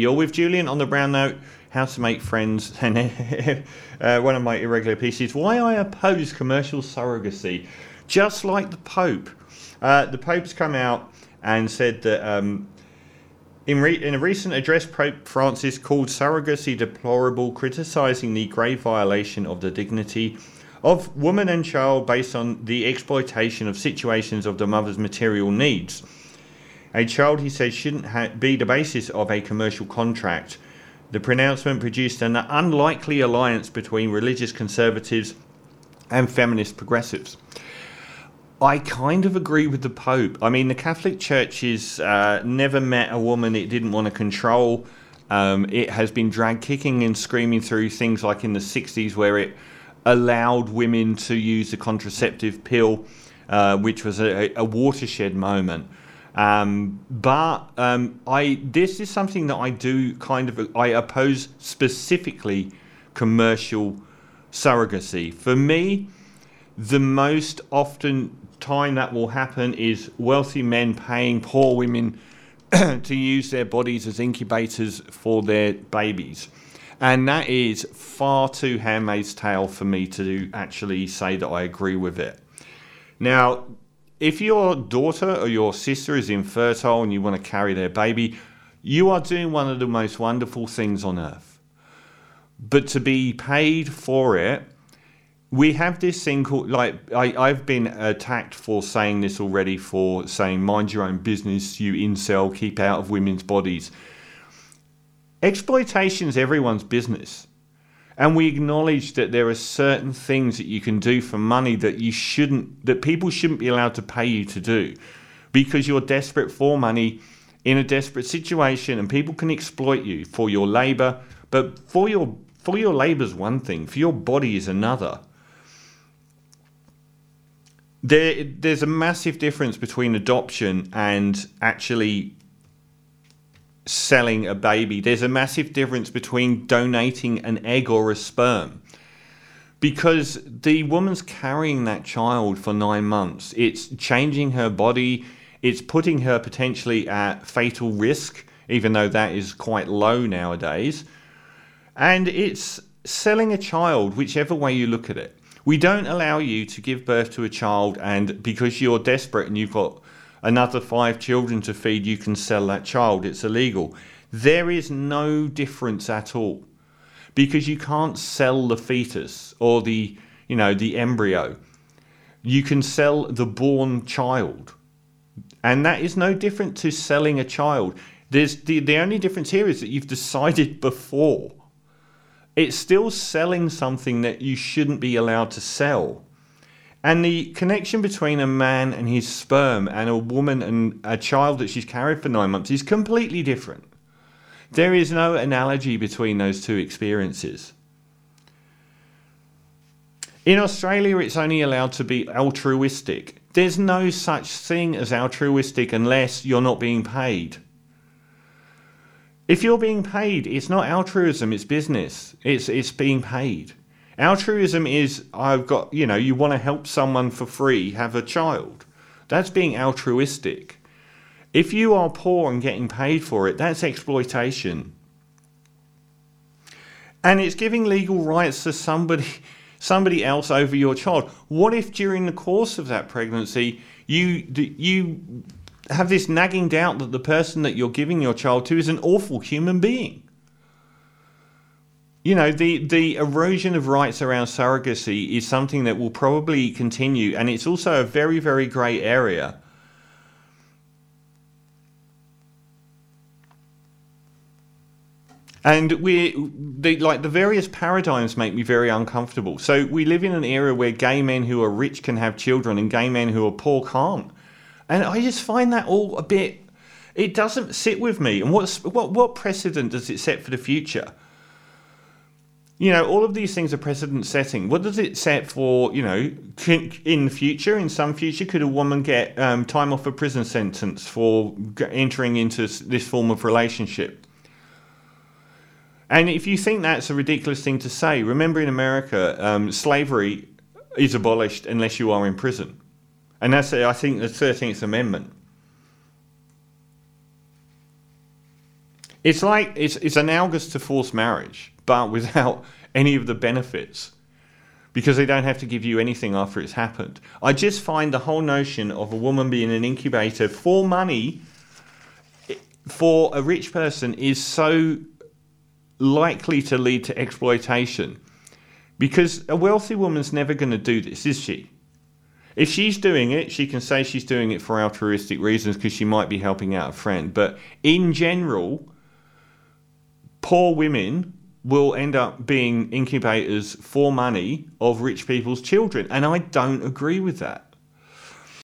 You're with Julian on the Brown Note, How to Make Friends, and uh, one of my irregular pieces, Why I Oppose Commercial Surrogacy. Just like the Pope. Uh, the Pope's come out and said that um, in, re- in a recent address, Pope Francis called surrogacy deplorable, criticising the grave violation of the dignity of woman and child based on the exploitation of situations of the mother's material needs. A child, he says, shouldn't ha- be the basis of a commercial contract. The pronouncement produced an unlikely alliance between religious conservatives and feminist progressives. I kind of agree with the Pope. I mean, the Catholic Church has uh, never met a woman it didn't want to control. Um, it has been drag kicking and screaming through things like in the 60s, where it allowed women to use the contraceptive pill, uh, which was a, a watershed moment. Um, but um, I this is something that I do kind of I oppose specifically commercial surrogacy. For me, the most often time that will happen is wealthy men paying poor women to use their bodies as incubators for their babies. And that is far too handmaid's tale for me to actually say that I agree with it. Now, if your daughter or your sister is infertile and you want to carry their baby, you are doing one of the most wonderful things on earth. But to be paid for it, we have this thing called like I, I've been attacked for saying this already for saying mind your own business, you incel, keep out of women's bodies. Exploitation is everyone's business. And we acknowledge that there are certain things that you can do for money that you shouldn't, that people shouldn't be allowed to pay you to do because you're desperate for money in a desperate situation and people can exploit you for your labor. But for your, for your labor is one thing, for your body is another. There, there's a massive difference between adoption and actually selling a baby. There's a massive difference between donating an egg or a sperm. Because the woman's carrying that child for nine months. It's changing her body. It's putting her potentially at fatal risk, even though that is quite low nowadays. And it's selling a child, whichever way you look at it. We don't allow you to give birth to a child, and because you're desperate and you've got another five children to feed, you can sell that child. It's illegal. There is no difference at all because you can't sell the fetus or the, you know, the embryo. You can sell the born child. And that is no different to selling a child. There's the, the only difference here is that you've decided before. It's still selling something that you shouldn't be allowed to sell. And the connection between a man and his sperm and a woman and a child that she's carried for nine months is completely different. There is no analogy between those two experiences. In Australia, it's only allowed to be altruistic. There's no such thing as altruistic unless you're not being paid. If you're being paid, it's not altruism, it's business. It's, it's being paid. Altruism is I've got, you know, you want to help someone for free have a child. That's being altruistic. If you are poor and getting paid for it, that's exploitation. And it's giving legal rights to somebody somebody else over your child. What if during the course of that pregnancy you you have this nagging doubt that the person that you're giving your child to is an awful human being? You know the the erosion of rights around surrogacy is something that will probably continue and it's also a very very grey area. And we the, like the various paradigms make me very uncomfortable. So we live in an era where gay men who are rich can have children and gay men who are poor can't. And i just find that all a bit it doesn't sit with me. And what's what what precedent does it set for the future you know, all of these things are precedent setting. What does it set for, you know, in the future, in some future, could a woman get um, time off a prison sentence for entering into this form of relationship? And if you think that's a ridiculous thing to say, remember in America, um, slavery is abolished unless you are in prison. And that's, I think, the 13th Amendment. It's like it's it's analogous to forced marriage, but without any of the benefits. Because they don't have to give you anything after it's happened. I just find the whole notion of a woman being an incubator for money for a rich person is so likely to lead to exploitation. Because a wealthy woman's never going to do this, is she? If she's doing it, she can say she's doing it for altruistic reasons because she might be helping out a friend. But in general, poor women will end up being incubators for money of rich people's children. And I don't agree with that.